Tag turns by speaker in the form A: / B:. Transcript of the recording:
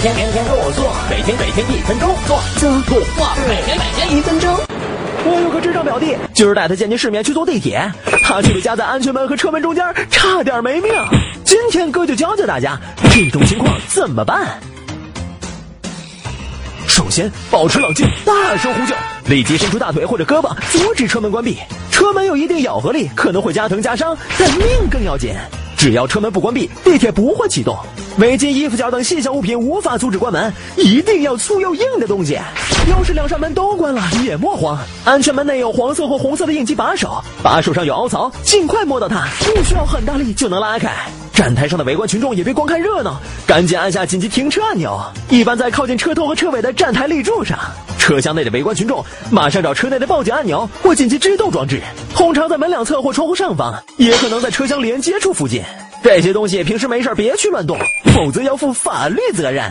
A: 天天天天做做，每天每天一分钟做
B: 做
A: 做做，每天每天
B: 一分钟。
C: 我有个智障表弟，今儿带他见见世面去坐地铁，他却被夹在安全门和车门中间，差点没命。今天哥就教教大家，这种情况怎么办？首先，保持冷静，大声呼救，立即伸出大腿或者胳膊阻止车门关闭。车门有一定咬合力，可能会加疼加伤，但命更要紧。只要车门不关闭，地铁不会启动。围巾、衣服角等细小物品无法阻止关门，一定要粗又硬的东西。要是两扇门都关了，也莫慌。安全门内有黄色或红色的应急把手，把手上有凹槽，尽快摸到它，不需要很大力就能拉开。站台上的围观群众也别光看热闹，赶紧按下紧急停车按钮。一般在靠近车头和车尾的站台立柱上。车厢内的围观群众马上找车内的报警按钮或紧急制动装置，通常在门两侧或窗户上方，也可能在车厢连接处附近。这些东西平时没事别去乱动，否则要负法律责任。